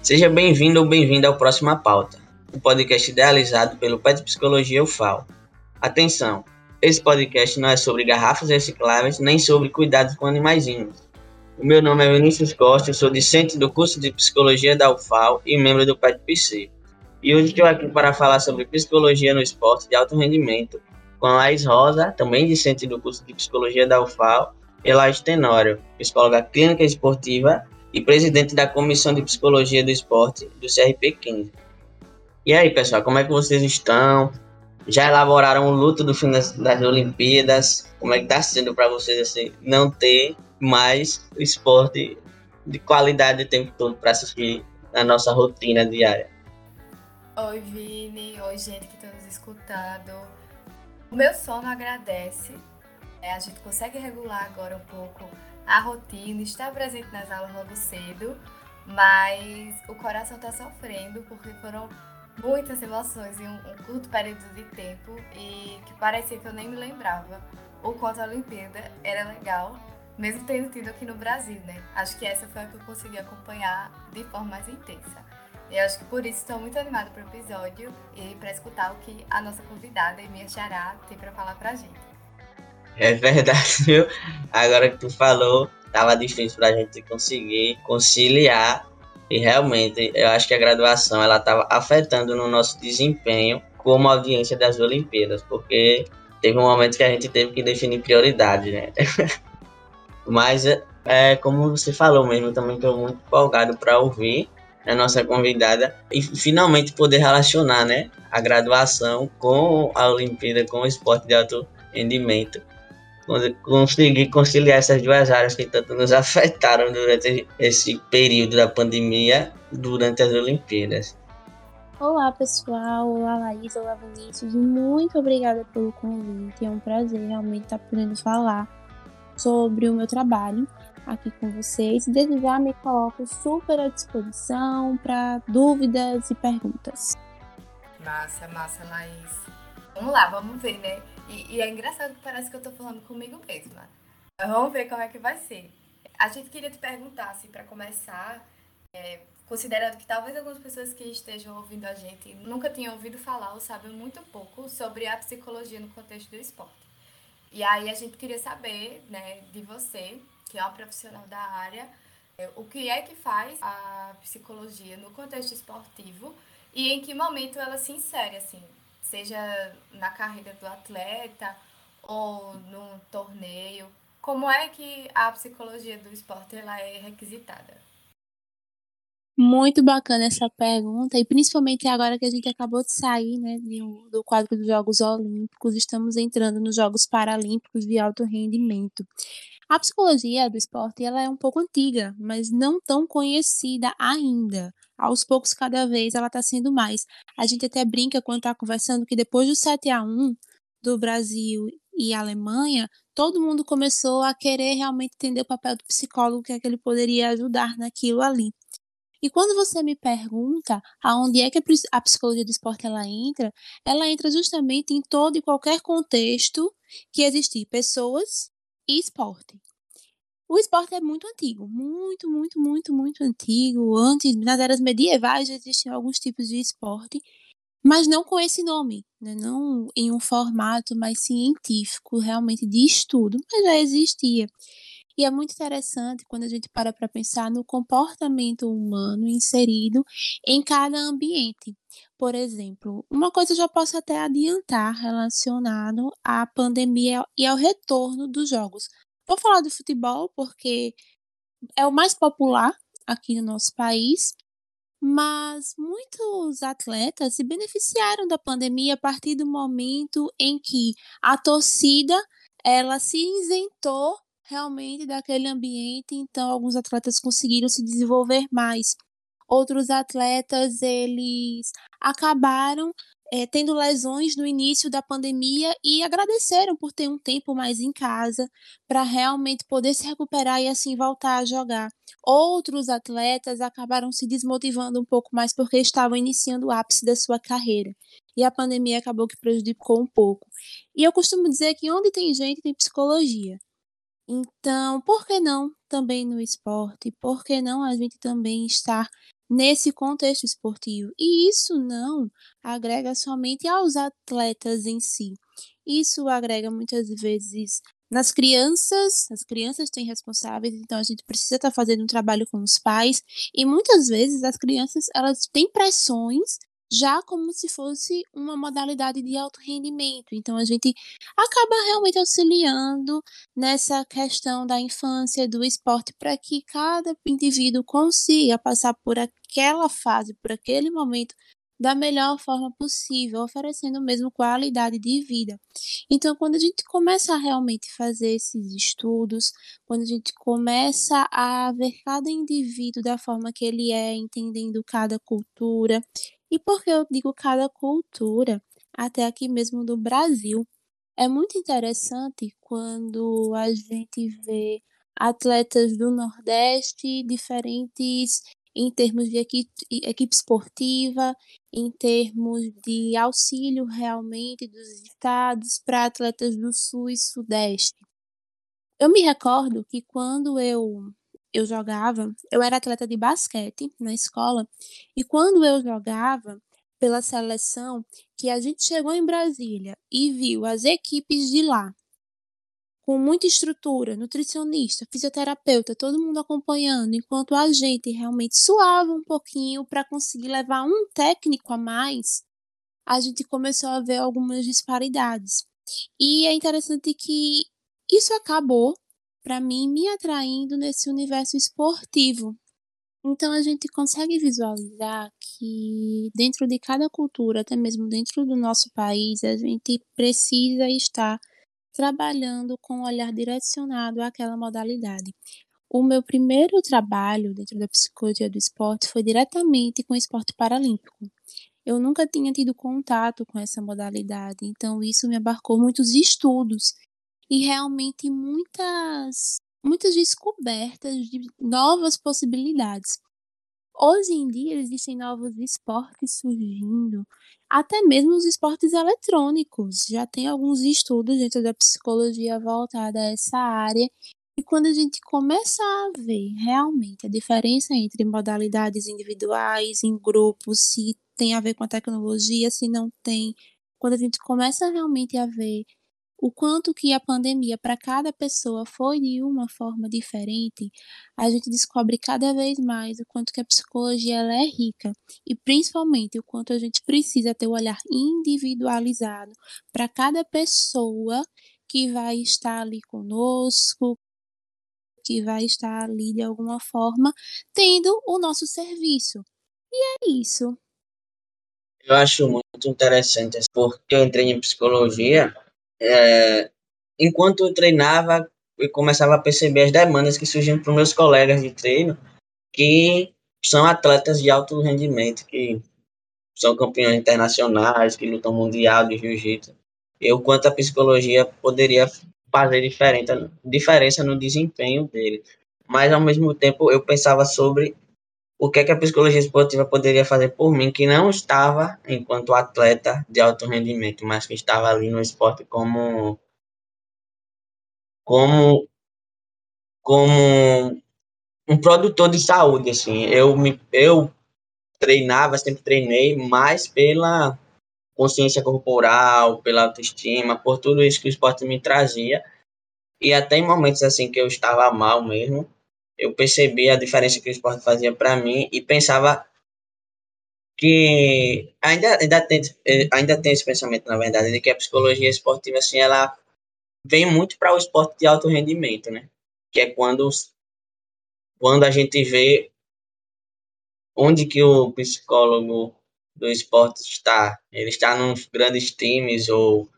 Seja bem-vindo ou bem-vinda ao Próxima Pauta, um podcast idealizado pelo Pet Psicologia UFAL. Atenção, esse podcast não é sobre garrafas recicláveis nem sobre cuidados com animaizinhos. O meu nome é Vinícius Costa, sou discente do curso de Psicologia da UFAL e membro do Pet PC. E hoje estou aqui para falar sobre psicologia no esporte de alto rendimento com a Laís Rosa, também discente do curso de Psicologia da UFAL, e Laís Tenório, psicóloga clínica esportiva e presidente da Comissão de Psicologia do Esporte do CRP 15. E aí, pessoal, como é que vocês estão? Já elaboraram o luto do fim das, das Olimpíadas? Como é que está sendo para vocês assim, não ter mais esporte de qualidade o tempo todo para assistir na nossa rotina diária? Oi, Vini. Oi, gente que está nos escutando. O meu sono agradece. É, a gente consegue regular agora um pouco a rotina, estar presente nas aulas logo cedo, mas o coração está sofrendo porque foram muitas emoções em um, curto período de tempo e que parecia que eu nem me lembrava o quanto a Olimpíada era legal, mesmo tendo tido aqui no Brasil, né? Acho que essa foi a que eu consegui acompanhar de forma mais intensa. E acho que por isso estou muito animada para o episódio e para escutar o que a nossa convidada e minha xará tem para falar para a gente. É verdade, viu? Agora que tu falou, tava difícil para a gente conseguir conciliar e realmente eu acho que a graduação ela estava afetando no nosso desempenho como audiência das Olimpíadas, porque teve um momento que a gente teve que definir prioridade, né? Mas é como você falou mesmo, também estou muito empolgado para ouvir a nossa convidada e finalmente poder relacionar né, a graduação com a Olimpíada, com o esporte de alto rendimento. Conseguir conciliar essas duas áreas que tanto nos afetaram durante esse período da pandemia, durante as Olimpíadas. Olá pessoal, olá Laís, olá Vinícius, muito obrigada pelo convite. É um prazer realmente estar podendo falar sobre o meu trabalho aqui com vocês. Desde já me coloco super à disposição para dúvidas e perguntas. Massa, massa, Laís. Vamos lá, vamos ver, né? E, e é engraçado que parece que eu tô falando comigo mesma. Vamos ver como é que vai ser. A gente queria te perguntar, assim, para começar, é, considerando que talvez algumas pessoas que estejam ouvindo a gente nunca tinham ouvido falar ou sabem muito pouco sobre a psicologia no contexto do esporte. E aí a gente queria saber, né, de você, que é uma profissional da área, é, o que é que faz a psicologia no contexto esportivo e em que momento ela se insere, assim, seja na carreira do atleta ou num torneio. Como é que a psicologia do esporte ela é requisitada? Muito bacana essa pergunta, e principalmente agora que a gente acabou de sair né, do quadro dos Jogos Olímpicos, estamos entrando nos Jogos Paralímpicos de alto rendimento. A psicologia do esporte ela é um pouco antiga, mas não tão conhecida ainda. Aos poucos, cada vez, ela está sendo mais. A gente até brinca quando está conversando que depois do 7 a 1 do Brasil e Alemanha, todo mundo começou a querer realmente entender o papel do psicólogo, que é que ele poderia ajudar naquilo ali. E quando você me pergunta aonde é que a psicologia do esporte ela entra, ela entra justamente em todo e qualquer contexto que existir pessoas e esporte. O esporte é muito antigo, muito, muito, muito, muito antigo. Antes, nas eras medievais, já existiam alguns tipos de esporte, mas não com esse nome, né? não em um formato mais científico, realmente de estudo, mas já existia. E é muito interessante quando a gente para para pensar no comportamento humano inserido em cada ambiente. Por exemplo, uma coisa eu já posso até adiantar relacionado à pandemia e ao retorno dos jogos. Vou falar do futebol porque é o mais popular aqui no nosso país, mas muitos atletas se beneficiaram da pandemia a partir do momento em que a torcida ela se isentou realmente daquele ambiente, então alguns atletas conseguiram se desenvolver mais. Outros atletas, eles acabaram é, tendo lesões no início da pandemia e agradeceram por ter um tempo mais em casa para realmente poder se recuperar e assim voltar a jogar. Outros atletas acabaram se desmotivando um pouco mais porque estavam iniciando o ápice da sua carreira. E a pandemia acabou que prejudicou um pouco. E eu costumo dizer que onde tem gente tem psicologia. Então, por que não também no esporte? Por que não a gente também estar nesse contexto esportivo. E isso não agrega somente aos atletas em si. Isso agrega muitas vezes nas crianças, as crianças têm responsáveis, então a gente precisa estar fazendo um trabalho com os pais e muitas vezes as crianças elas têm pressões já como se fosse uma modalidade de alto rendimento. Então a gente acaba realmente auxiliando nessa questão da infância do esporte para que cada indivíduo consiga passar por aquela fase, por aquele momento da melhor forma possível, oferecendo mesmo qualidade de vida. Então, quando a gente começa a realmente fazer esses estudos, quando a gente começa a ver cada indivíduo da forma que ele é, entendendo cada cultura, e por que eu digo cada cultura, até aqui mesmo do Brasil, é muito interessante quando a gente vê atletas do Nordeste diferentes em termos de equipe, equipe esportiva, em termos de auxílio realmente dos estados para atletas do Sul e Sudeste. Eu me recordo que quando eu eu jogava, eu era atleta de basquete na escola, e quando eu jogava pela seleção, que a gente chegou em Brasília e viu as equipes de lá com muita estrutura, nutricionista, fisioterapeuta, todo mundo acompanhando, enquanto a gente realmente suava um pouquinho para conseguir levar um técnico a mais, a gente começou a ver algumas disparidades. E é interessante que isso acabou, para mim, me atraindo nesse universo esportivo. Então a gente consegue visualizar que dentro de cada cultura, até mesmo dentro do nosso país, a gente precisa estar trabalhando com um olhar direcionado àquela modalidade. O meu primeiro trabalho dentro da psicologia do esporte foi diretamente com o esporte paralímpico. Eu nunca tinha tido contato com essa modalidade, então isso me abarcou muitos estudos e realmente muitas muitas descobertas de novas possibilidades. Hoje em dia existem novos esportes surgindo, até mesmo os esportes eletrônicos. Já tem alguns estudos dentro da psicologia voltada a essa área. E quando a gente começa a ver realmente a diferença entre modalidades individuais, em grupos, se tem a ver com a tecnologia, se não tem, quando a gente começa realmente a ver o quanto que a pandemia para cada pessoa foi de uma forma diferente, a gente descobre cada vez mais o quanto que a psicologia ela é rica e principalmente o quanto a gente precisa ter o um olhar individualizado para cada pessoa que vai estar ali conosco, que vai estar ali de alguma forma tendo o nosso serviço. E é isso. Eu acho muito interessante porque eu entrei em psicologia é, enquanto eu treinava, eu começava a perceber as demandas que surgiam para meus colegas de treino, que são atletas de alto rendimento, que são campeões internacionais, que lutam mundial de jiu-jitsu. Eu, quanto a psicologia, poderia fazer diferença, diferença no desempenho dele. Mas, ao mesmo tempo, eu pensava sobre o que, é que a psicologia esportiva poderia fazer por mim, que não estava enquanto atleta de alto rendimento, mas que estava ali no esporte como como como um produtor de saúde, assim. Eu me eu treinava, sempre treinei mais pela consciência corporal, pela autoestima, por tudo isso que o esporte me trazia. E até em momentos assim que eu estava mal mesmo, eu percebi a diferença que o esporte fazia para mim e pensava que ainda, ainda, tem, ainda tem esse pensamento, na verdade, de que a psicologia esportiva, assim, ela vem muito para o esporte de alto rendimento, né? Que é quando, quando a gente vê onde que o psicólogo do esporte está. Ele está nos grandes times ou,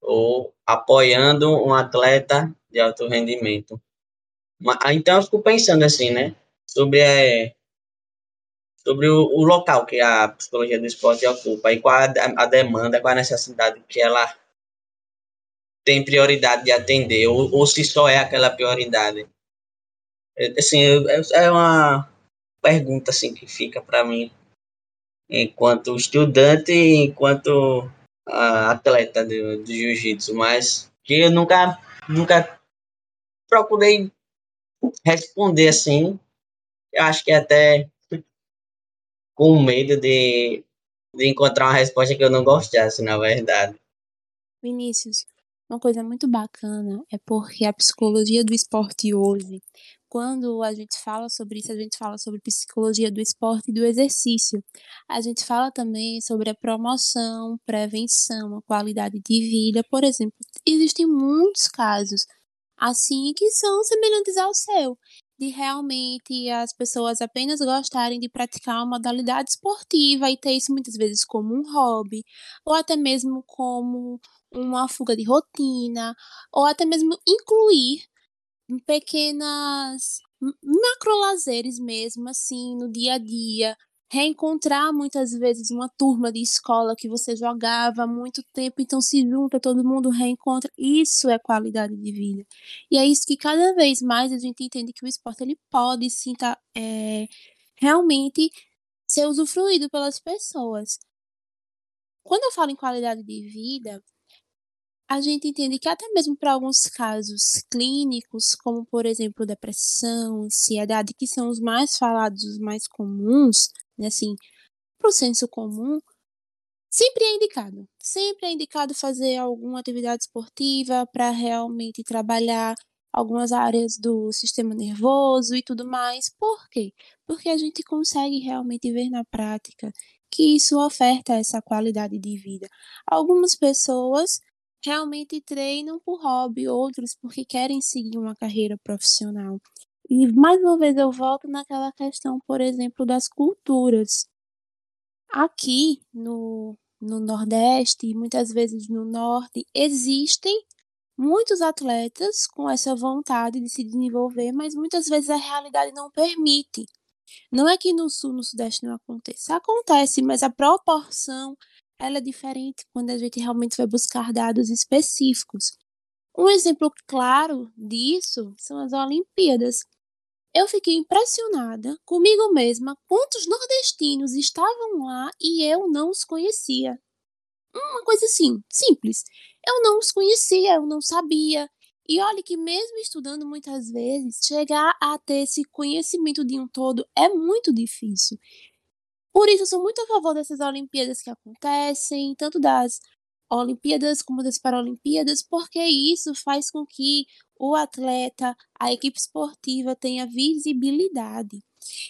ou apoiando um atleta de alto rendimento. Então eu fico pensando assim, né? Sobre, é, sobre o, o, local que a psicologia do esporte ocupa e qual a, a demanda, qual a necessidade que ela tem prioridade de atender, ou, ou se só é aquela prioridade. É, assim, é, é uma pergunta assim que fica para mim enquanto estudante e enquanto uh, atleta de, de jiu-jitsu, mas que eu nunca nunca procurei responder assim, eu acho que é até com medo de, de encontrar uma resposta que eu não gostasse, na verdade. Vinícius, uma coisa muito bacana é porque a psicologia do esporte hoje, quando a gente fala sobre isso, a gente fala sobre psicologia do esporte e do exercício. A gente fala também sobre a promoção, prevenção, a qualidade de vida. Por exemplo, existem muitos casos assim que são semelhantes ao seu, de realmente as pessoas apenas gostarem de praticar uma modalidade esportiva e ter isso muitas vezes como um hobby, ou até mesmo como uma fuga de rotina, ou até mesmo incluir pequenas macrolazeres mesmo, assim, no dia a dia, reencontrar muitas vezes uma turma de escola que você jogava há muito tempo, então se junta, todo mundo reencontra. Isso é qualidade de vida. E é isso que cada vez mais a gente entende que o esporte ele pode sim tá, é, realmente ser usufruído pelas pessoas. Quando eu falo em qualidade de vida, a gente entende que até mesmo para alguns casos clínicos, como por exemplo depressão, ansiedade, que são os mais falados, os mais comuns, assim, para o senso comum, sempre é indicado. Sempre é indicado fazer alguma atividade esportiva para realmente trabalhar algumas áreas do sistema nervoso e tudo mais. Por quê? Porque a gente consegue realmente ver na prática que isso oferta essa qualidade de vida. Algumas pessoas realmente treinam por hobby, outros porque querem seguir uma carreira profissional. E mais uma vez eu volto naquela questão, por exemplo, das culturas. Aqui no, no Nordeste e muitas vezes no Norte existem muitos atletas com essa vontade de se desenvolver, mas muitas vezes a realidade não permite. Não é que no Sul, no Sudeste não aconteça. Acontece, mas a proporção ela é diferente quando a gente realmente vai buscar dados específicos. Um exemplo claro disso são as Olimpíadas. Eu fiquei impressionada comigo mesma quantos nordestinos estavam lá e eu não os conhecia. Uma coisa assim, simples. Eu não os conhecia, eu não sabia. E olhe que mesmo estudando muitas vezes, chegar a ter esse conhecimento de um todo é muito difícil. Por isso, eu sou muito a favor dessas Olimpíadas que acontecem, tanto das Olimpíadas como das Paralimpíadas, porque isso faz com que o atleta, a equipe esportiva tenha visibilidade.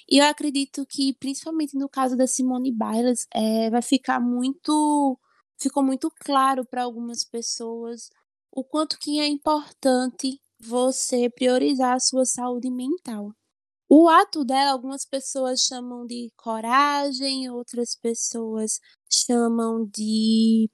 E eu acredito que, principalmente no caso da Simone Biles, é, vai ficar muito. Ficou muito claro para algumas pessoas o quanto que é importante você priorizar a sua saúde mental. O ato dela, algumas pessoas chamam de coragem, outras pessoas chamam de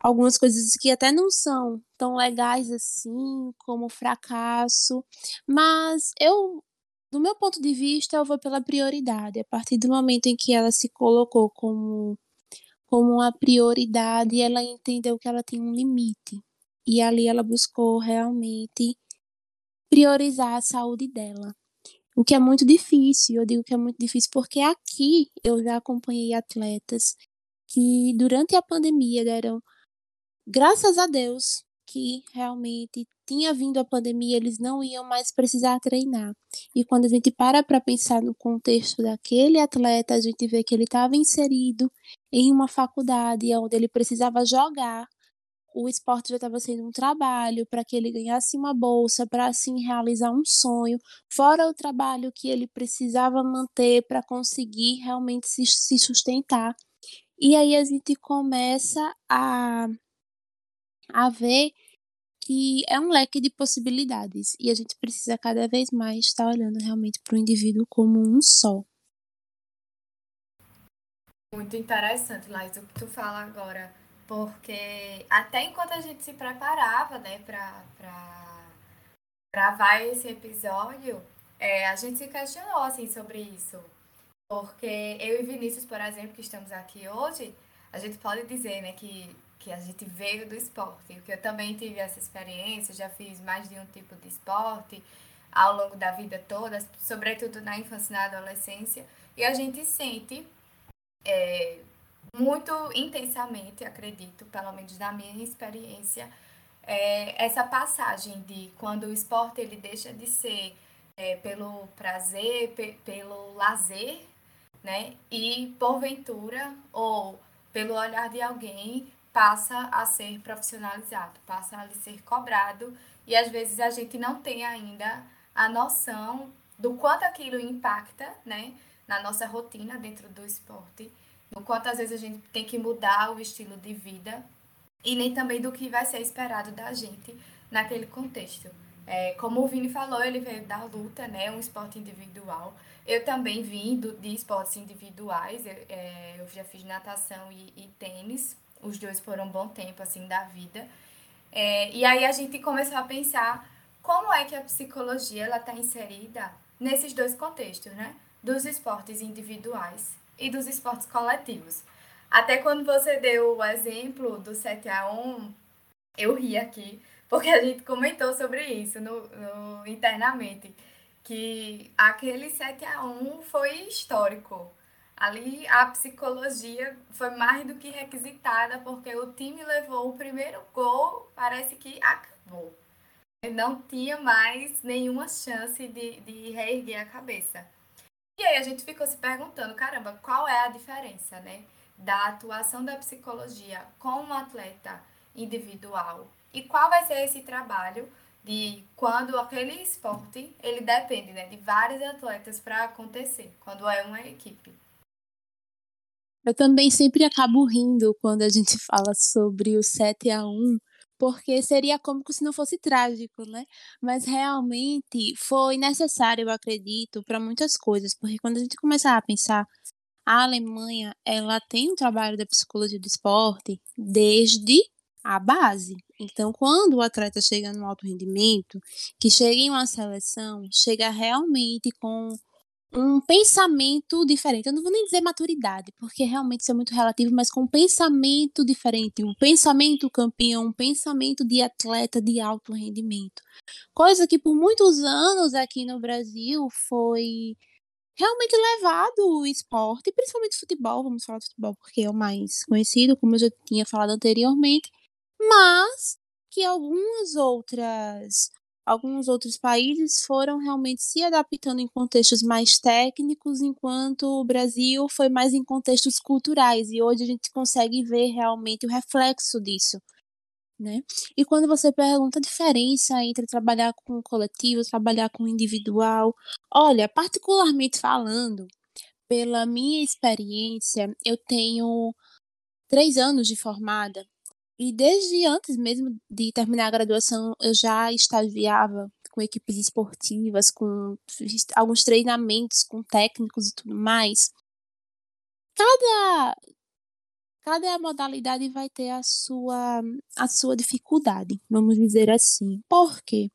algumas coisas que até não são tão legais assim, como fracasso, mas eu do meu ponto de vista, eu vou pela prioridade. A partir do momento em que ela se colocou como como uma prioridade, ela entendeu que ela tem um limite. E ali ela buscou realmente priorizar a saúde dela. O que é muito difícil, eu digo que é muito difícil porque aqui eu já acompanhei atletas que durante a pandemia deram graças a Deus que realmente tinha vindo a pandemia, eles não iam mais precisar treinar. E quando a gente para para pensar no contexto daquele atleta, a gente vê que ele estava inserido em uma faculdade onde ele precisava jogar o esporte já estava sendo um trabalho para que ele ganhasse uma bolsa, para assim realizar um sonho, fora o trabalho que ele precisava manter para conseguir realmente se, se sustentar. E aí a gente começa a, a ver que é um leque de possibilidades e a gente precisa cada vez mais estar olhando realmente para o indivíduo como um só. Muito interessante, Laís, o que tu fala agora porque até enquanto a gente se preparava, né, para gravar esse episódio, é, a gente se questionou, assim, sobre isso. Porque eu e Vinícius, por exemplo, que estamos aqui hoje, a gente pode dizer, né, que, que a gente veio do esporte. Porque eu também tive essa experiência, já fiz mais de um tipo de esporte ao longo da vida toda, sobretudo na infância e na adolescência. E a gente sente... É, muito intensamente, acredito, pelo menos na minha experiência, é, essa passagem de quando o esporte ele deixa de ser é, pelo prazer, pe pelo lazer, né? E porventura ou pelo olhar de alguém passa a ser profissionalizado, passa a ser cobrado e às vezes a gente não tem ainda a noção do quanto aquilo impacta, né, na nossa rotina dentro do esporte, do quanto às vezes a gente tem que mudar o estilo de vida e nem também do que vai ser esperado da gente naquele contexto. É, como o Vini falou, ele veio da luta, né, um esporte individual. Eu também vim do, de esportes individuais, eu, é, eu já fiz natação e, e, tênis, os dois foram um bom tempo, assim, da vida. É, e aí a gente começou a pensar como é que a psicologia ela está inserida nesses dois contextos, né? Dos esportes individuais e dos esportes coletivos. Até quando você deu o exemplo do 7 a 1 eu ri aqui, porque a gente comentou sobre isso no, no internamente, que aquele 7 a 1 foi histórico. Ali a psicologia foi mais do que requisitada, porque o time levou o primeiro gol, parece que acabou não tinha mais nenhuma chance de, de reerguer a cabeça. E aí a gente ficou se perguntando, caramba, qual é a diferença, né? Da atuação da psicologia com um atleta individual e qual vai ser esse trabalho de quando aquele esporte ele depende né, de vários atletas para acontecer, quando é uma equipe. Eu também sempre acabo rindo quando a gente fala sobre o 7 a 1 porque seria cômico se não fosse trágico, né? Mas realmente foi necessário, eu acredito, para muitas coisas, porque quando a gente começar a pensar, a Alemanha, ela tem um trabalho da psicologia do esporte desde a base. Então, quando o atleta chega no alto rendimento, que chega em uma seleção, chega realmente com um pensamento diferente. Eu não vou nem dizer maturidade, porque realmente isso é muito relativo, mas com um pensamento diferente, um pensamento campeão, um pensamento de atleta de alto rendimento. Coisa que por muitos anos aqui no Brasil foi realmente levado o esporte, principalmente futebol, vamos falar de futebol porque é o mais conhecido, como eu já tinha falado anteriormente, mas que algumas outras alguns outros países foram realmente se adaptando em contextos mais técnicos, enquanto o Brasil foi mais em contextos culturais, e hoje a gente consegue ver realmente o reflexo disso. Né? E quando você pergunta a diferença entre trabalhar com coletivo, trabalhar com individual, olha, particularmente falando, pela minha experiência, eu tenho três anos de formada e desde antes mesmo de terminar a graduação, eu já estagiava com equipes esportivas, com alguns treinamentos com técnicos e tudo mais. Cada cada modalidade vai ter a sua a sua dificuldade, vamos dizer assim. Por quê?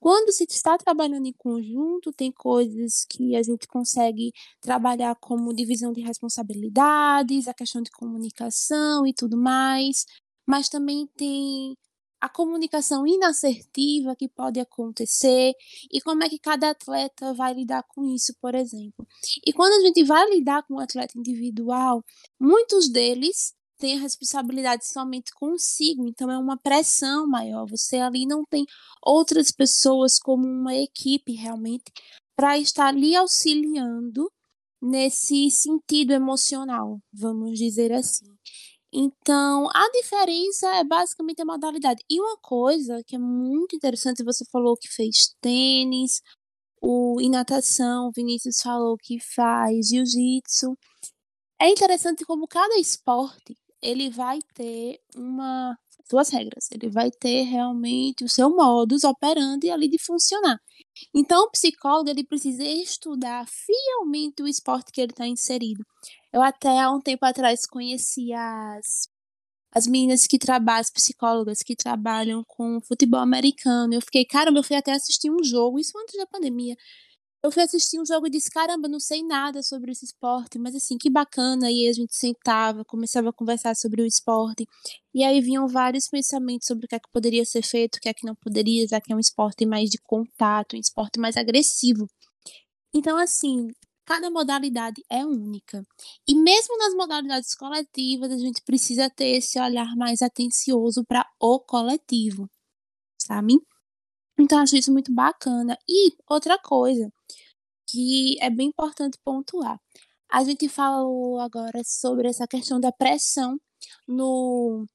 Quando se está trabalhando em conjunto, tem coisas que a gente consegue trabalhar como divisão de responsabilidades, a questão de comunicação e tudo mais mas também tem a comunicação inassertiva que pode acontecer e como é que cada atleta vai lidar com isso, por exemplo. E quando a gente vai lidar com um atleta individual, muitos deles têm a responsabilidade somente consigo, então é uma pressão maior. Você ali não tem outras pessoas como uma equipe realmente para estar lhe auxiliando nesse sentido emocional, vamos dizer assim. Então, a diferença é basicamente a modalidade. E uma coisa que é muito interessante, você falou que fez tênis, o, e natação, o Vinícius falou que faz jiu-jitsu. É interessante como cada esporte, ele vai ter uma suas regras, ele vai ter realmente o seu modus operandi ali de funcionar. Então, o psicólogo ele precisa estudar fielmente o esporte que ele está inserido. Eu até há um tempo atrás conheci as, as meninas que trabalham, as psicólogas que trabalham com futebol americano. Eu fiquei, caramba, eu fui até assistir um jogo, isso antes da pandemia. Eu fui assistir um jogo e disse, caramba, não sei nada sobre esse esporte, mas assim, que bacana. E a gente sentava, começava a conversar sobre o esporte. E aí vinham vários pensamentos sobre o que é que poderia ser feito, o que é que não poderia, já que é um esporte mais de contato, um esporte mais agressivo. Então, assim, cada modalidade é única. E mesmo nas modalidades coletivas, a gente precisa ter esse olhar mais atencioso para o coletivo, sabe? Então, acho isso muito bacana. E outra coisa que é bem importante pontuar: a gente falou agora sobre essa questão da pressão no,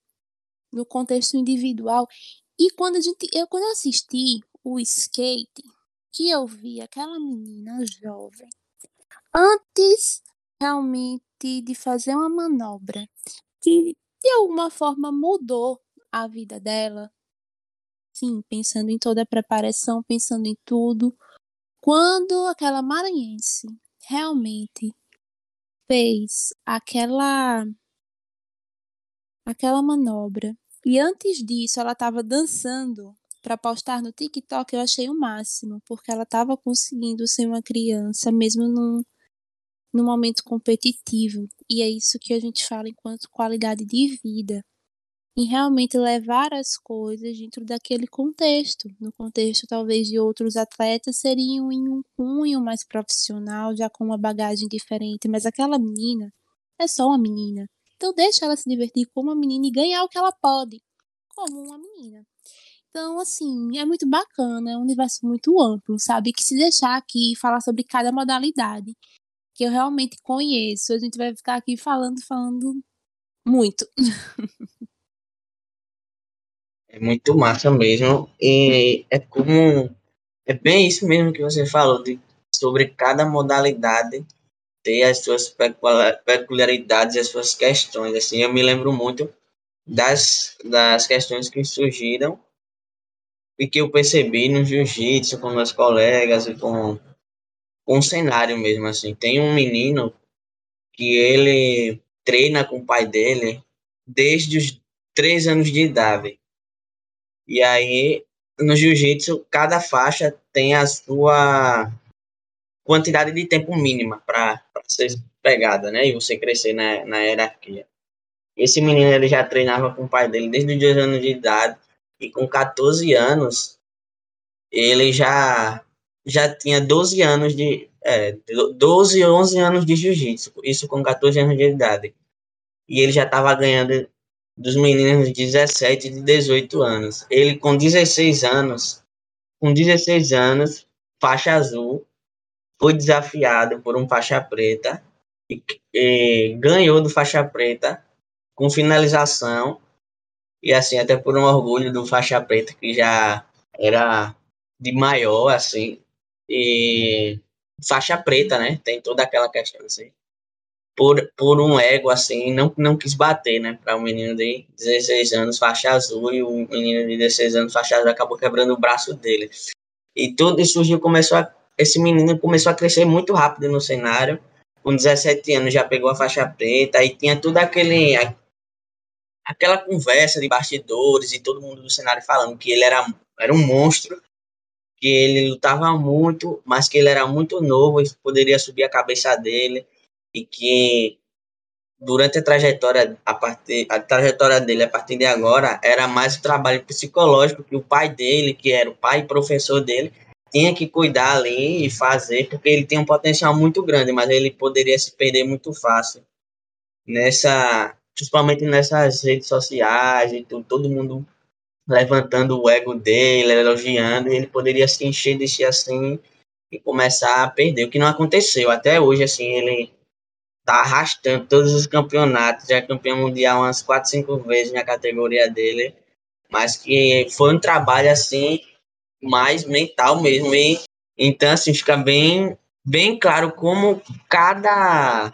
no contexto individual. E quando a gente, eu quando assisti o skate, que eu vi aquela menina jovem, antes realmente de fazer uma manobra que de alguma forma mudou a vida dela, sim, pensando em toda a preparação, pensando em tudo, quando aquela maranhense realmente fez aquela aquela manobra e antes disso ela estava dançando para postar no TikTok, eu achei o máximo, porque ela estava conseguindo ser uma criança mesmo num, num momento competitivo. E é isso que a gente fala enquanto qualidade de vida em realmente levar as coisas dentro daquele contexto. No contexto, talvez, de outros atletas, seriam em um cunho mais profissional, já com uma bagagem diferente, mas aquela menina é só uma menina. Então, deixa ela se divertir como uma menina e ganhar o que ela pode, como uma menina. Então, assim, é muito bacana, é um universo muito amplo, sabe? Que se deixar aqui falar sobre cada modalidade que eu realmente conheço, a gente vai ficar aqui falando, falando muito. É muito massa mesmo. E é como. É bem isso mesmo que você falou, de, sobre cada modalidade ter as suas peculiaridades as suas questões. Assim, eu me lembro muito das, das questões que surgiram e que eu percebi no jiu-jitsu com meus colegas e com, o cenário mesmo. Assim. Tem um menino que ele treina com o pai dele desde os três anos de idade. E aí, no jiu-jitsu, cada faixa tem a sua quantidade de tempo mínima para ser pegada, né? E você crescer na, na hierarquia. Esse menino ele já treinava com o pai dele desde os dois anos de idade e com 14 anos ele já já tinha 12 anos de é, 12, 11 anos de jiu-jitsu, isso com 14 anos de idade. E ele já estava ganhando dos meninos de 17 e de 18 anos. Ele com 16 anos, com 16 anos, faixa azul, foi desafiado por um faixa preta e, e ganhou do faixa preta com finalização e assim até por um orgulho do faixa preta que já era de maior assim e faixa preta, né? Tem toda aquela questão assim por, por um ego, assim, não, não quis bater, né? Para um menino de 16 anos, faixa azul, e o menino de 16 anos, faixa azul, acabou quebrando o braço dele. E tudo isso surgiu, começou a, esse menino começou a crescer muito rápido no cenário. Com 17 anos já pegou a faixa preta, e tinha tudo aquele. aquela conversa de bastidores e todo mundo do cenário falando que ele era, era um monstro, que ele lutava muito, mas que ele era muito novo e poderia subir a cabeça dele. E que durante a trajetória a partir a trajetória dele a partir de agora era mais o trabalho psicológico que o pai dele que era o pai e professor dele tinha que cuidar ali e fazer porque ele tem um potencial muito grande mas ele poderia se perder muito fácil. Nessa principalmente nessas redes sociais e tudo, todo mundo levantando o ego dele elogiando e ele poderia se encher de si assim e começar a perder o que não aconteceu. Até hoje assim ele tá arrastando todos os campeonatos, já é campeão mundial umas 4, 5 vezes na categoria dele, mas que foi um trabalho assim mais mental mesmo. E então assim fica bem bem claro como cada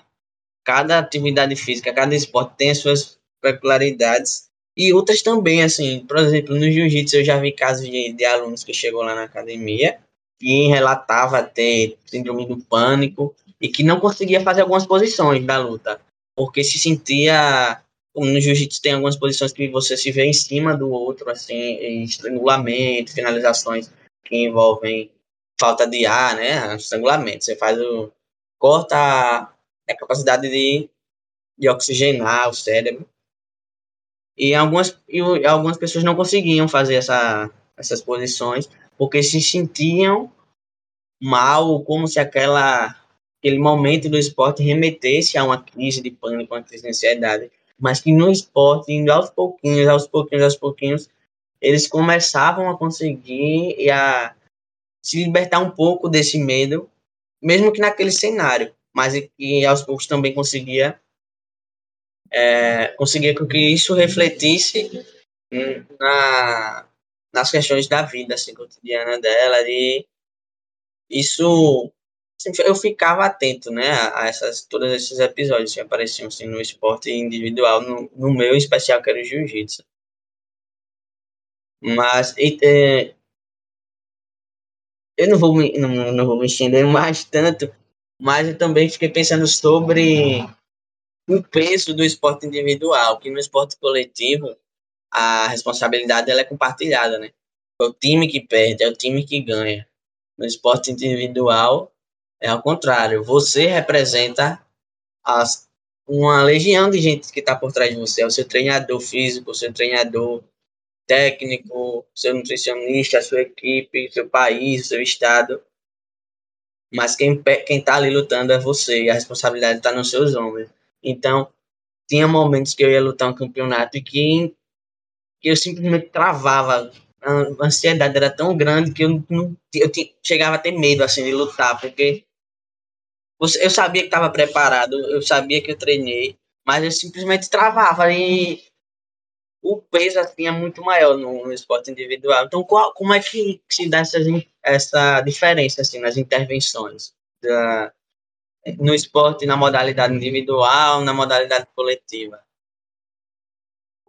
cada atividade física, cada esporte tem as suas peculiaridades e outras também assim, por exemplo, no jiu-jitsu eu já vi casos de, de alunos que chegou lá na academia e relatava ter síndrome do pânico e que não conseguia fazer algumas posições da luta, porque se sentia no jiu-jitsu tem algumas posições que você se vê em cima do outro, assim, estrangulamento, finalizações que envolvem falta de ar, né, estrangulamento, você faz o corta a capacidade de, de oxigenar o cérebro. E algumas, e algumas pessoas não conseguiam fazer essa, essas posições porque se sentiam mal, como se aquela aquele momento do esporte remetesse a uma crise de pânico, uma crise de ansiedade, mas que no esporte, indo aos pouquinhos, aos pouquinhos, aos pouquinhos, eles começavam a conseguir e a se libertar um pouco desse medo, mesmo que naquele cenário. mas que aos poucos também conseguia é, com que isso refletisse na, nas questões da vida assim, cotidiana dela e isso assim, eu ficava atento né a, essas todos esses episódios que apareciam assim, no esporte individual no, no meu especial que era o jiu-jitsu. Mas é, eu não vou me, não, não vou me estender mais tanto mas eu também fiquei pensando sobre o peso do esporte individual, que no esporte coletivo a responsabilidade ela é compartilhada, né? É o time que perde, é o time que ganha. No esporte individual é ao contrário, você representa as, uma legião de gente que está por trás de você, é o seu treinador físico, o seu treinador técnico, seu nutricionista, a sua equipe, seu país, seu estado. Mas quem quem está ali lutando é você e a responsabilidade está nos seus ombros. Então, tinha momentos que eu ia lutar um campeonato e que, que eu simplesmente travava. A ansiedade era tão grande que eu, não, eu tinha, chegava a ter medo assim, de lutar, porque eu sabia que estava preparado, eu sabia que eu treinei, mas eu simplesmente travava e o peso assim, é muito maior no, no esporte individual. Então, qual, como é que se dá essa, diferença assim, nas intervenções da, no esporte, na modalidade individual, na modalidade coletiva?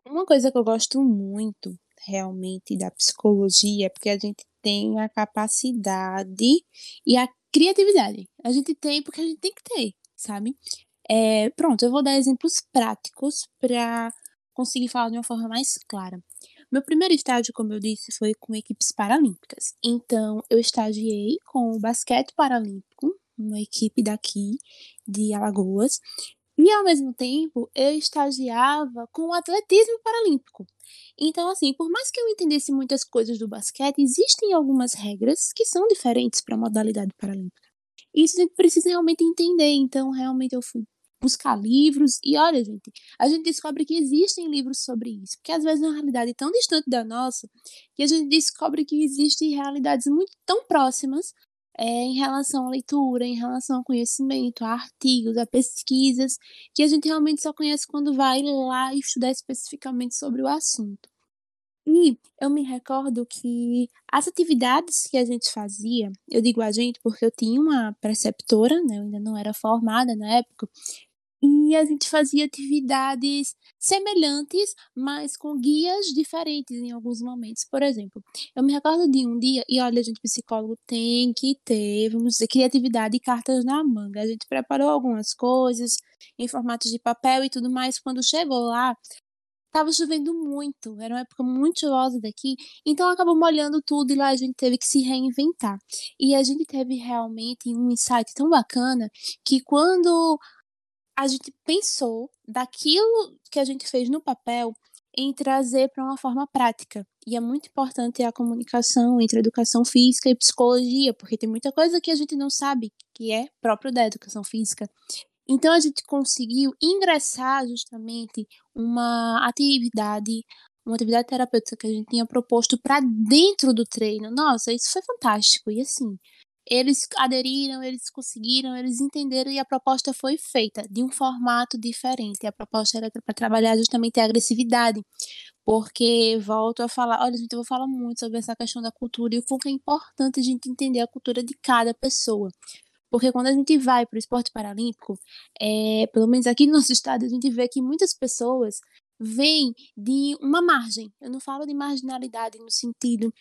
Uma coisa que eu gosto muito, realmente, da psicologia é porque a gente tem a capacidade e a criatividade. A gente tem porque a gente tem que ter, sabe? É, pronto, eu vou dar exemplos práticos para conseguir falar de uma forma mais clara. Meu primeiro estágio, como eu disse, foi com equipes paralímpicas. Então, eu estagiei com o basquete paralímpico uma equipe daqui de Alagoas. E ao mesmo tempo, eu estagiava com o atletismo paralímpico. Então, assim, por mais que eu entendesse muitas coisas do basquete, existem algumas regras que são diferentes para a modalidade paralímpica. Isso a gente precisa realmente entender. Então, realmente, eu fui buscar livros e olha, gente, a gente descobre que existem livros sobre isso, porque às vezes é uma realidade tão distante da nossa que a gente descobre que existem realidades muito tão próximas, é, em relação à leitura, em relação ao conhecimento, a artigos, a pesquisas, que a gente realmente só conhece quando vai lá estudar especificamente sobre o assunto. E eu me recordo que as atividades que a gente fazia, eu digo a gente porque eu tinha uma preceptora, né, eu ainda não era formada na época, e a gente fazia atividades semelhantes, mas com guias diferentes em alguns momentos. Por exemplo, eu me recordo de um dia, e olha, gente psicólogo tem que ter, vamos dizer, criatividade e cartas na manga. A gente preparou algumas coisas em formatos de papel e tudo mais. Quando chegou lá, Tava chovendo muito, era uma época muito chuvosa daqui, então acabou molhando tudo e lá a gente teve que se reinventar. E a gente teve realmente um insight tão bacana que quando a gente pensou daquilo que a gente fez no papel em trazer para uma forma prática. E é muito importante a comunicação entre educação física e psicologia, porque tem muita coisa que a gente não sabe que é próprio da educação física. Então a gente conseguiu ingressar justamente uma atividade, uma atividade terapêutica que a gente tinha proposto para dentro do treino. Nossa, isso foi fantástico. E assim, eles aderiram, eles conseguiram, eles entenderam e a proposta foi feita de um formato diferente. A proposta era para trabalhar justamente a agressividade, porque volto a falar, olha, gente, eu vou falar muito sobre essa questão da cultura e o quanto é importante a gente entender a cultura de cada pessoa. Porque quando a gente vai para o esporte paralímpico, é, pelo menos aqui no nosso estado, a gente vê que muitas pessoas vêm de uma margem. Eu não falo de marginalidade no sentido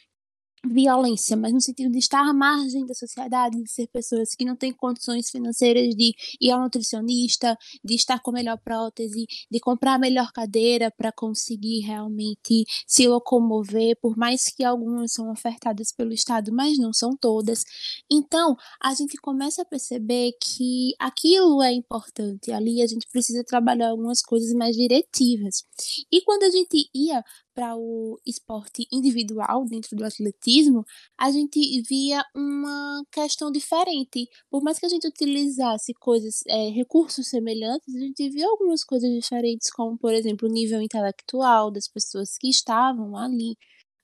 violência, mas no sentido de estar à margem da sociedade, de ser pessoas que não têm condições financeiras de ir ao nutricionista, de estar com a melhor prótese, de comprar a melhor cadeira para conseguir realmente se locomover, por mais que algumas são ofertadas pelo Estado, mas não são todas. Então, a gente começa a perceber que aquilo é importante, ali a gente precisa trabalhar algumas coisas mais diretivas. E quando a gente ia para o esporte individual dentro do atletismo, a gente via uma questão diferente. Por mais que a gente utilizasse coisas, é, recursos semelhantes, a gente via algumas coisas diferentes, como, por exemplo, o nível intelectual das pessoas que estavam ali,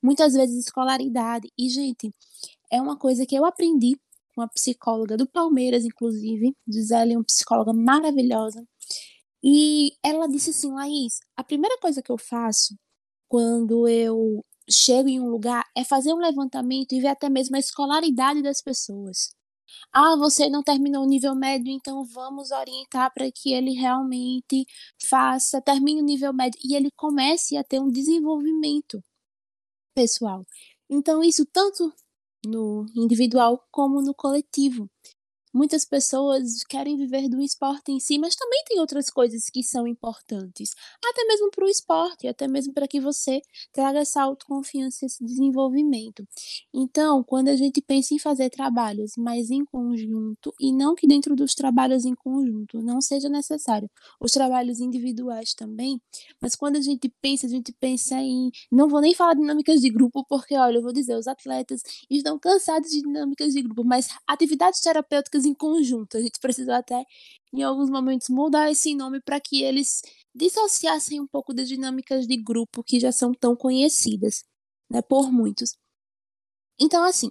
muitas vezes escolaridade. E, gente, é uma coisa que eu aprendi com uma psicóloga do Palmeiras, inclusive. Gisele é uma psicóloga maravilhosa. E ela disse assim, Laís, a primeira coisa que eu faço quando eu chego em um lugar é fazer um levantamento e ver até mesmo a escolaridade das pessoas. Ah, você não terminou o nível médio, então vamos orientar para que ele realmente faça, termine o nível médio e ele comece a ter um desenvolvimento pessoal. Então, isso tanto no individual como no coletivo. Muitas pessoas querem viver do esporte em si, mas também tem outras coisas que são importantes, até mesmo para o esporte, até mesmo para que você traga essa autoconfiança, esse desenvolvimento. Então, quando a gente pensa em fazer trabalhos mais em conjunto, e não que dentro dos trabalhos em conjunto não seja necessário os trabalhos individuais também, mas quando a gente pensa, a gente pensa em. Não vou nem falar dinâmicas de grupo, porque, olha, eu vou dizer, os atletas estão cansados de dinâmicas de grupo, mas atividades terapêuticas em conjunto. A gente precisou até, em alguns momentos, mudar esse nome para que eles dissociassem um pouco das dinâmicas de grupo que já são tão conhecidas né, por muitos. Então, assim,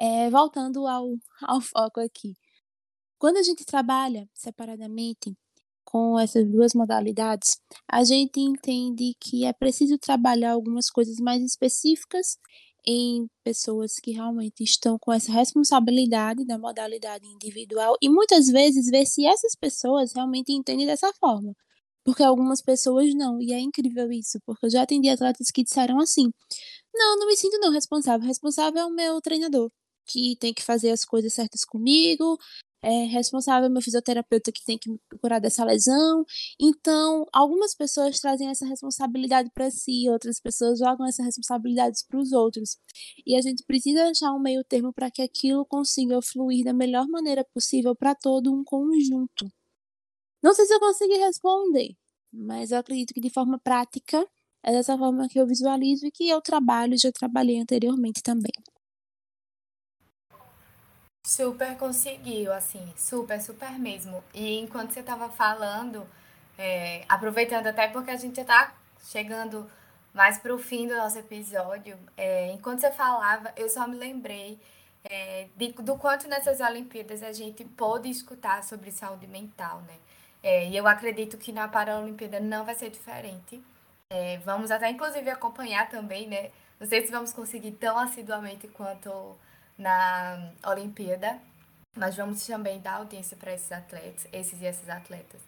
é, voltando ao, ao foco aqui. Quando a gente trabalha separadamente com essas duas modalidades, a gente entende que é preciso trabalhar algumas coisas mais específicas em pessoas que realmente estão com essa responsabilidade da modalidade individual e muitas vezes ver se essas pessoas realmente entendem dessa forma. Porque algumas pessoas não, e é incrível isso, porque eu já atendi atletas que disseram assim: Não, não me sinto não responsável, responsável é o meu treinador, que tem que fazer as coisas certas comigo, é responsável meu fisioterapeuta que tem que me curar dessa lesão. Então, algumas pessoas trazem essa responsabilidade para si, outras pessoas jogam essa responsabilidade para os outros. E a gente precisa achar um meio termo para que aquilo consiga fluir da melhor maneira possível para todo um conjunto. Não sei se eu consegui responder, mas eu acredito que de forma prática é dessa forma que eu visualizo e que eu trabalho já trabalhei anteriormente também. Super conseguiu, assim, super, super mesmo. E enquanto você estava falando, é, aproveitando até porque a gente já está chegando mais para o fim do nosso episódio, é, enquanto você falava, eu só me lembrei é, de, do quanto nessas Olimpíadas a gente pôde escutar sobre saúde mental, né? É, e eu acredito que na Paralimpíada não vai ser diferente. É, vamos até, inclusive, acompanhar também, né? Não sei se vamos conseguir tão assiduamente quanto na Olimpíada, mas vamos também dar audiência para esses atletas, esses e essas atletas.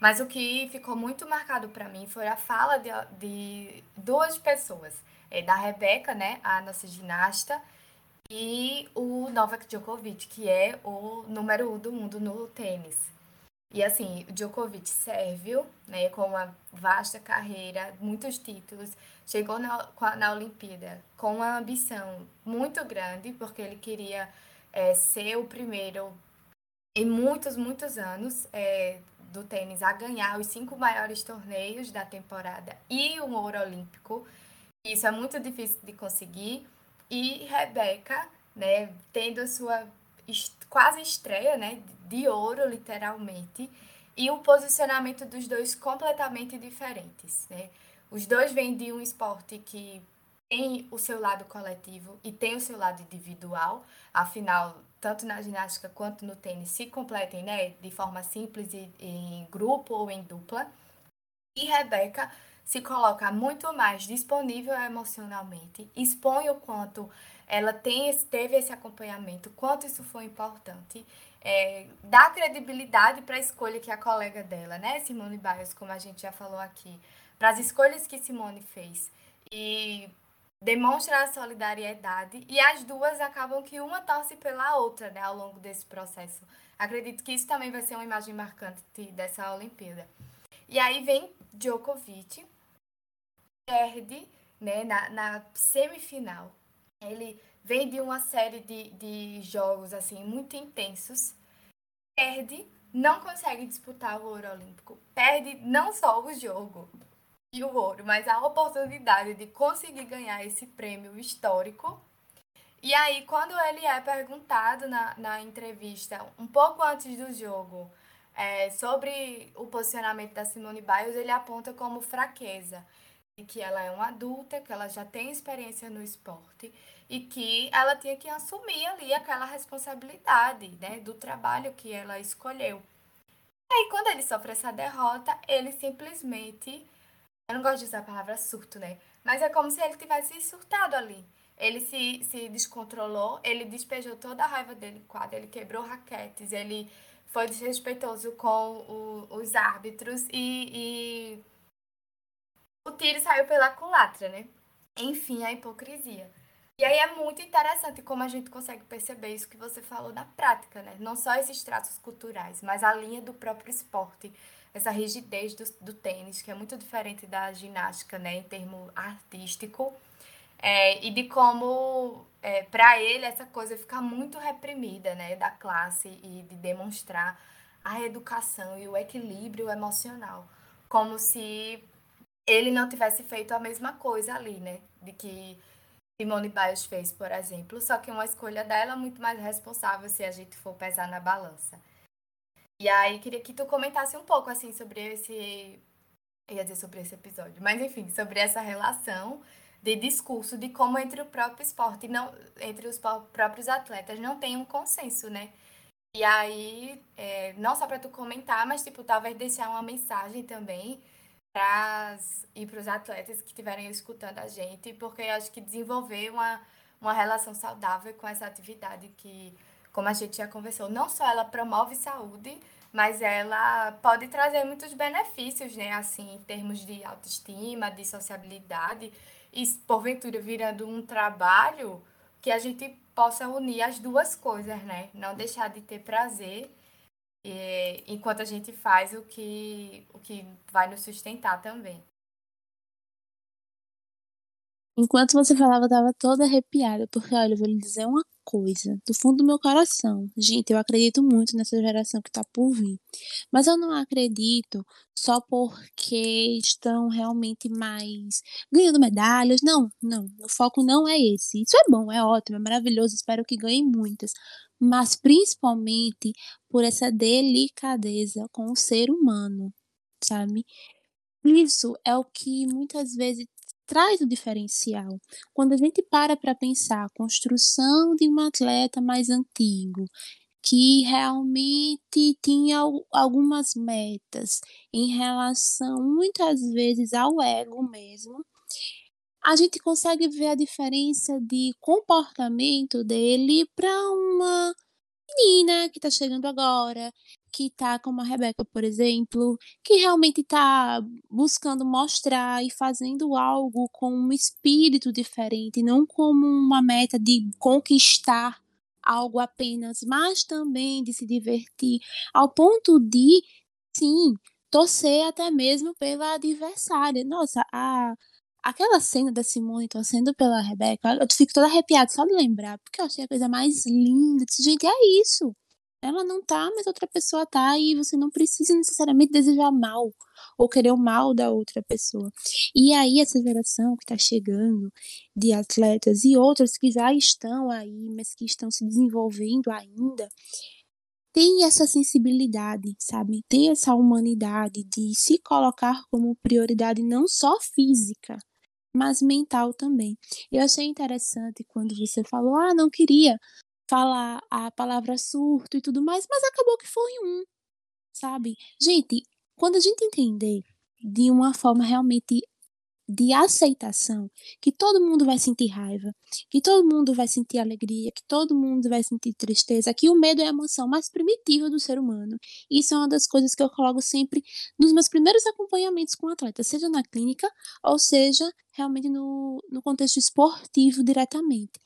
Mas o que ficou muito marcado para mim foi a fala de, de duas pessoas, é, da Rebeca, né, a nossa ginasta, e o Novak Djokovic, que é o número um do mundo no tênis. E assim, o Djokovic serviu, né, com uma vasta carreira, muitos títulos, chegou na, na Olimpíada com uma ambição muito grande, porque ele queria é, ser o primeiro em muitos, muitos anos é, do tênis a ganhar os cinco maiores torneios da temporada e um ouro olímpico. Isso é muito difícil de conseguir. E Rebeca, né, tendo a sua quase estreia, né, de ouro, literalmente, e o posicionamento dos dois completamente diferentes, né? Os dois vêm de um esporte que tem o seu lado coletivo e tem o seu lado individual. Afinal, tanto na ginástica quanto no tênis se completem, né, de forma simples e em grupo ou em dupla. E Rebeca se coloca muito mais disponível emocionalmente, expõe o quanto ela tem, teve esse acompanhamento, quanto isso foi importante, é, dá credibilidade para a escolha que a colega dela, né, Simone Biles, como a gente já falou aqui, para as escolhas que Simone fez e demonstra a solidariedade e as duas acabam que uma torce pela outra, né, ao longo desse processo. Acredito que isso também vai ser uma imagem marcante dessa Olimpíada. E aí vem Djokovic, perde né, na, na semifinal. Ele vem de uma série de, de jogos assim muito intensos, perde, não consegue disputar o ouro olímpico, perde não só o jogo, e o ouro, mas a oportunidade de conseguir ganhar esse prêmio histórico. E aí, quando ele é perguntado na, na entrevista, um pouco antes do jogo, é, sobre o posicionamento da Simone Biles, ele aponta como fraqueza. Que ela é uma adulta, que ela já tem experiência no esporte e que ela tinha que assumir ali aquela responsabilidade, né, do trabalho que ela escolheu. Aí quando ele sofre essa derrota, ele simplesmente, eu não gosto de usar a palavra surto, né, mas é como se ele tivesse surtado ali. Ele se, se descontrolou, ele despejou toda a raiva dele no quadro, ele quebrou raquetes, ele foi desrespeitoso com o, os árbitros e, e o tiro saiu pela culatra, né? Enfim, a hipocrisia. E aí é muito interessante como a gente consegue perceber isso que você falou na prática, né? Não só esses traços culturais, mas a linha do próprio esporte, essa rigidez do, do tênis, que é muito diferente da ginástica, né, em termo artístico, é, e de como, é, para ele, essa coisa fica muito reprimida, né, da classe e de demonstrar a educação e o equilíbrio emocional, como se ele não tivesse feito a mesma coisa ali, né? De que Simone Biles fez, por exemplo. Só que uma escolha dela é muito mais responsável se a gente for pesar na balança. E aí, queria que tu comentasse um pouco, assim, sobre esse... Ia dizer sobre esse episódio, mas enfim, sobre essa relação de discurso de como entre o próprio esporte, não, entre os próprios atletas, não tem um consenso, né? E aí, é, não só para tu comentar, mas, tipo, talvez deixar uma mensagem também e para os atletas que estiverem escutando a gente, porque eu acho que desenvolver uma, uma relação saudável com essa atividade que, como a gente já conversou, não só ela promove saúde, mas ela pode trazer muitos benefícios, né? Assim, em termos de autoestima, de sociabilidade, e porventura virando um trabalho que a gente possa unir as duas coisas, né? Não deixar de ter prazer e, enquanto a gente faz o que, o que vai nos sustentar também. Enquanto você falava, eu tava toda arrepiada, porque olha, eu vou lhe dizer uma coisa, do fundo do meu coração. Gente, eu acredito muito nessa geração que tá por vir. Mas eu não acredito só porque estão realmente mais ganhando medalhas. Não, não. O foco não é esse. Isso é bom, é ótimo, é maravilhoso. Espero que ganhem muitas mas principalmente por essa delicadeza com o ser humano, sabe? Isso é o que muitas vezes traz o diferencial. Quando a gente para para pensar a construção de um atleta mais antigo, que realmente tinha algumas metas em relação muitas vezes ao ego mesmo, a gente consegue ver a diferença de comportamento dele para uma menina que está chegando agora, que está como a Rebeca, por exemplo, que realmente está buscando mostrar e fazendo algo com um espírito diferente, não como uma meta de conquistar algo apenas, mas também de se divertir, ao ponto de, sim, torcer até mesmo pela adversária. Nossa, a Aquela cena da Simone torcendo pela Rebeca, eu fico toda arrepiada só de lembrar, porque eu achei a coisa mais linda. Disse, gente, é isso. Ela não tá, mas outra pessoa tá, e você não precisa necessariamente desejar mal ou querer o mal da outra pessoa. E aí, essa geração que tá chegando de atletas e outras que já estão aí, mas que estão se desenvolvendo ainda, tem essa sensibilidade, sabe? Tem essa humanidade de se colocar como prioridade não só física, mas mental também. Eu achei interessante quando você falou, ah, não queria falar a palavra surto e tudo mais, mas acabou que foi um, sabe? Gente, quando a gente entender de uma forma realmente de aceitação, que todo mundo vai sentir raiva, que todo mundo vai sentir alegria, que todo mundo vai sentir tristeza, que o medo é a emoção mais primitiva do ser humano. Isso é uma das coisas que eu coloco sempre nos meus primeiros acompanhamentos com atletas, seja na clínica ou seja realmente no, no contexto esportivo diretamente.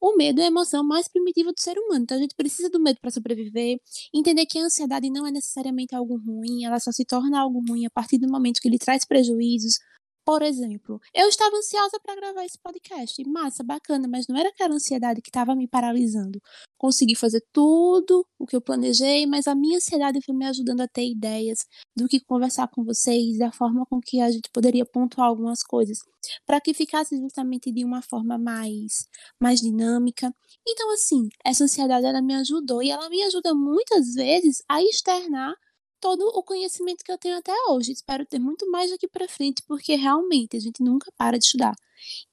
O medo é a emoção mais primitiva do ser humano. Então a gente precisa do medo para sobreviver, entender que a ansiedade não é necessariamente algo ruim, ela só se torna algo ruim a partir do momento que ele traz prejuízos, por exemplo, eu estava ansiosa para gravar esse podcast. Massa, bacana, mas não era aquela ansiedade que estava me paralisando. Consegui fazer tudo o que eu planejei, mas a minha ansiedade foi me ajudando a ter ideias do que conversar com vocês, da forma com que a gente poderia pontuar algumas coisas, para que ficasse justamente de uma forma mais, mais dinâmica. Então, assim, essa ansiedade ela me ajudou e ela me ajuda muitas vezes a externar todo o conhecimento que eu tenho até hoje. Espero ter muito mais daqui para frente, porque realmente a gente nunca para de estudar.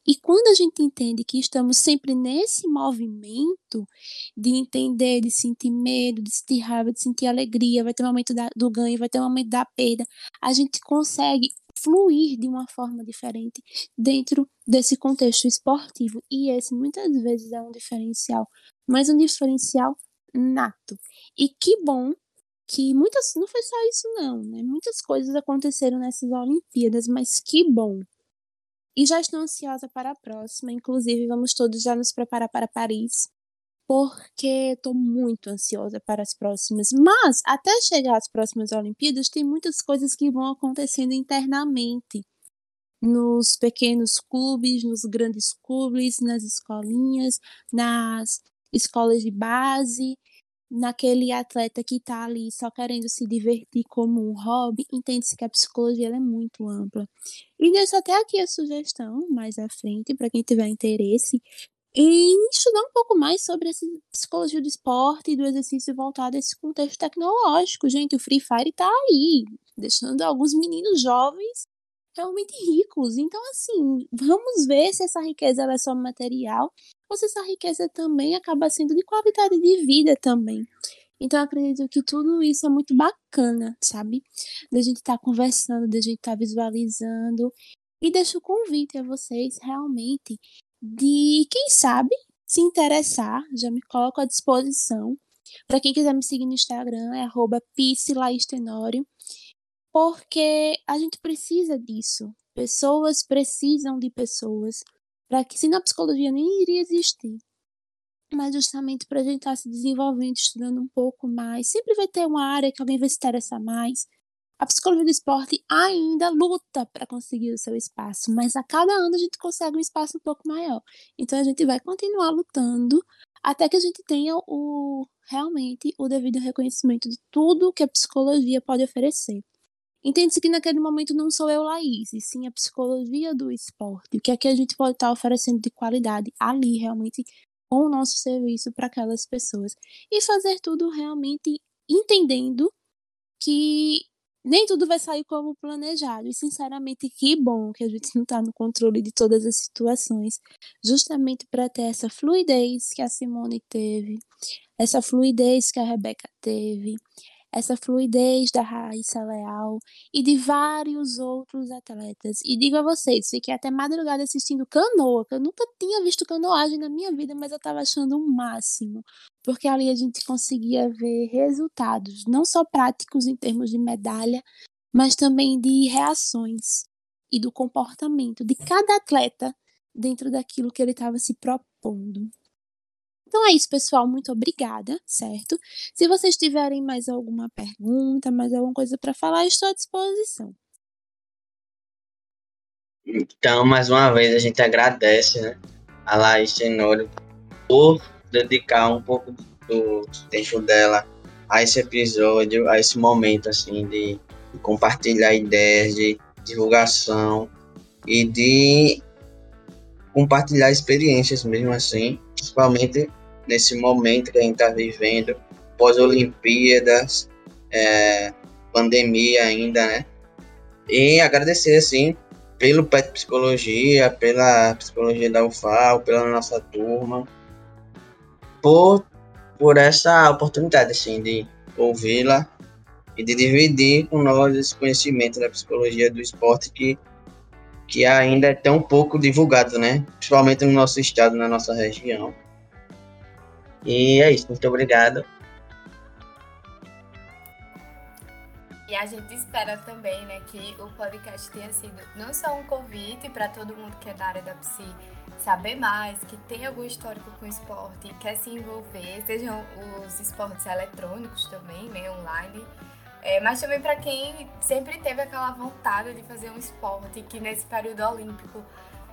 E quando a gente entende que estamos sempre nesse movimento de entender, de sentir medo, de sentir raiva, de sentir alegria, vai ter um momento da, do ganho, vai ter um momento da perda, a gente consegue fluir de uma forma diferente dentro desse contexto esportivo. E esse muitas vezes é um diferencial, mas um diferencial nato. E que bom que muitas não foi só isso não, né? Muitas coisas aconteceram nessas Olimpíadas, mas que bom. E já estou ansiosa para a próxima, inclusive vamos todos já nos preparar para Paris, porque estou muito ansiosa para as próximas. Mas até chegar às próximas Olimpíadas, tem muitas coisas que vão acontecendo internamente nos pequenos clubes, nos grandes clubes, nas escolinhas, nas escolas de base naquele atleta que está ali só querendo se divertir como um hobby, entende-se que a psicologia é muito ampla. E deixo até aqui a sugestão, mais à frente, para quem tiver interesse, em estudar um pouco mais sobre essa psicologia do esporte e do exercício voltado a esse contexto tecnológico. Gente, o Free Fire está aí, deixando alguns meninos jovens realmente ricos. Então, assim, vamos ver se essa riqueza é só material ou se essa riqueza também acaba sendo de qualidade de vida também. Então, acredito que tudo isso é muito bacana, sabe? Da gente estar tá conversando, da gente estar tá visualizando. E deixo o convite a vocês realmente de, quem sabe, se interessar, já me coloco à disposição. Para quem quiser me seguir no Instagram, é arroba porque a gente precisa disso. Pessoas precisam de pessoas para que, se na psicologia nem iria existir, mas justamente para a gente estar tá se desenvolvendo, estudando um pouco mais, sempre vai ter uma área que alguém vai se interessar mais. A psicologia do esporte ainda luta para conseguir o seu espaço, mas a cada ano a gente consegue um espaço um pouco maior. Então a gente vai continuar lutando até que a gente tenha o realmente o devido reconhecimento de tudo que a psicologia pode oferecer. Entende-se que naquele momento não sou eu, Laís, e sim a psicologia do esporte. O que é que a gente pode estar oferecendo de qualidade ali, realmente, com o nosso serviço para aquelas pessoas. E fazer tudo realmente entendendo que nem tudo vai sair como planejado. E, sinceramente, que bom que a gente não está no controle de todas as situações, justamente para ter essa fluidez que a Simone teve, essa fluidez que a Rebeca teve, essa fluidez da Raíssa Leal e de vários outros atletas. E digo a vocês, fiquei até madrugada assistindo canoa, que eu nunca tinha visto canoagem na minha vida, mas eu estava achando o um máximo, porque ali a gente conseguia ver resultados, não só práticos em termos de medalha, mas também de reações e do comportamento de cada atleta dentro daquilo que ele estava se propondo. Então é isso, pessoal. Muito obrigada, certo? Se vocês tiverem mais alguma pergunta, mais alguma coisa para falar, estou à disposição. Então, mais uma vez, a gente agradece né, a Laís Tenório por dedicar um pouco do tempo dela a esse episódio, a esse momento assim de compartilhar ideias, de divulgação e de compartilhar experiências mesmo assim, principalmente nesse momento que a gente está vivendo, pós-Olimpíadas, é, pandemia ainda, né? E agradecer, assim, pelo PET Psicologia, pela psicologia da UFAL, pela nossa turma, por, por essa oportunidade, assim, de ouvi-la e de dividir com nós esse conhecimento da psicologia do esporte que, que ainda é tão pouco divulgado, né? Principalmente no nosso estado, na nossa região. E é isso, muito obrigado. E a gente espera também, né, que o podcast tenha sido não só um convite para todo mundo que é da área da psi saber mais, que tem algum histórico com esporte quer se envolver, sejam os esportes eletrônicos também, né, online, é, mas também para quem sempre teve aquela vontade de fazer um esporte que nesse período olímpico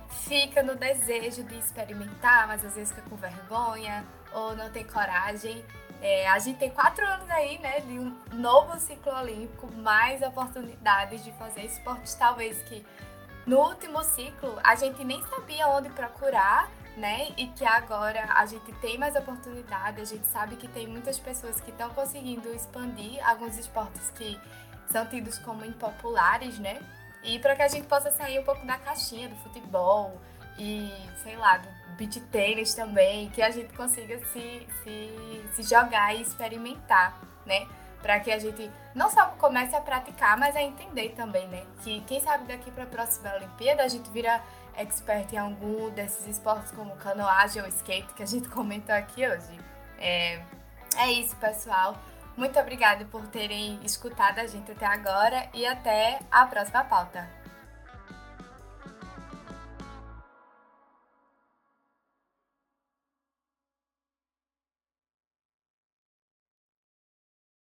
fica no desejo de experimentar, mas às vezes fica com vergonha ou não tem coragem. É, a gente tem quatro anos aí, né, de um novo ciclo olímpico, mais oportunidades de fazer esportes, talvez que no último ciclo a gente nem sabia onde procurar, né? E que agora a gente tem mais oportunidade, a gente sabe que tem muitas pessoas que estão conseguindo expandir alguns esportes que são tidos como impopulares, né? E para que a gente possa sair um pouco da caixinha do futebol e, sei lá, do beat tênis também, que a gente consiga se, se, se jogar e experimentar, né? Para que a gente não só comece a praticar, mas a entender também, né? Que quem sabe daqui para a próxima Olimpíada a gente vira expert em algum desses esportes como canoagem ou skate que a gente comentou aqui hoje. É, é isso, pessoal. Muito obrigada por terem escutado a gente até agora e até a próxima pauta.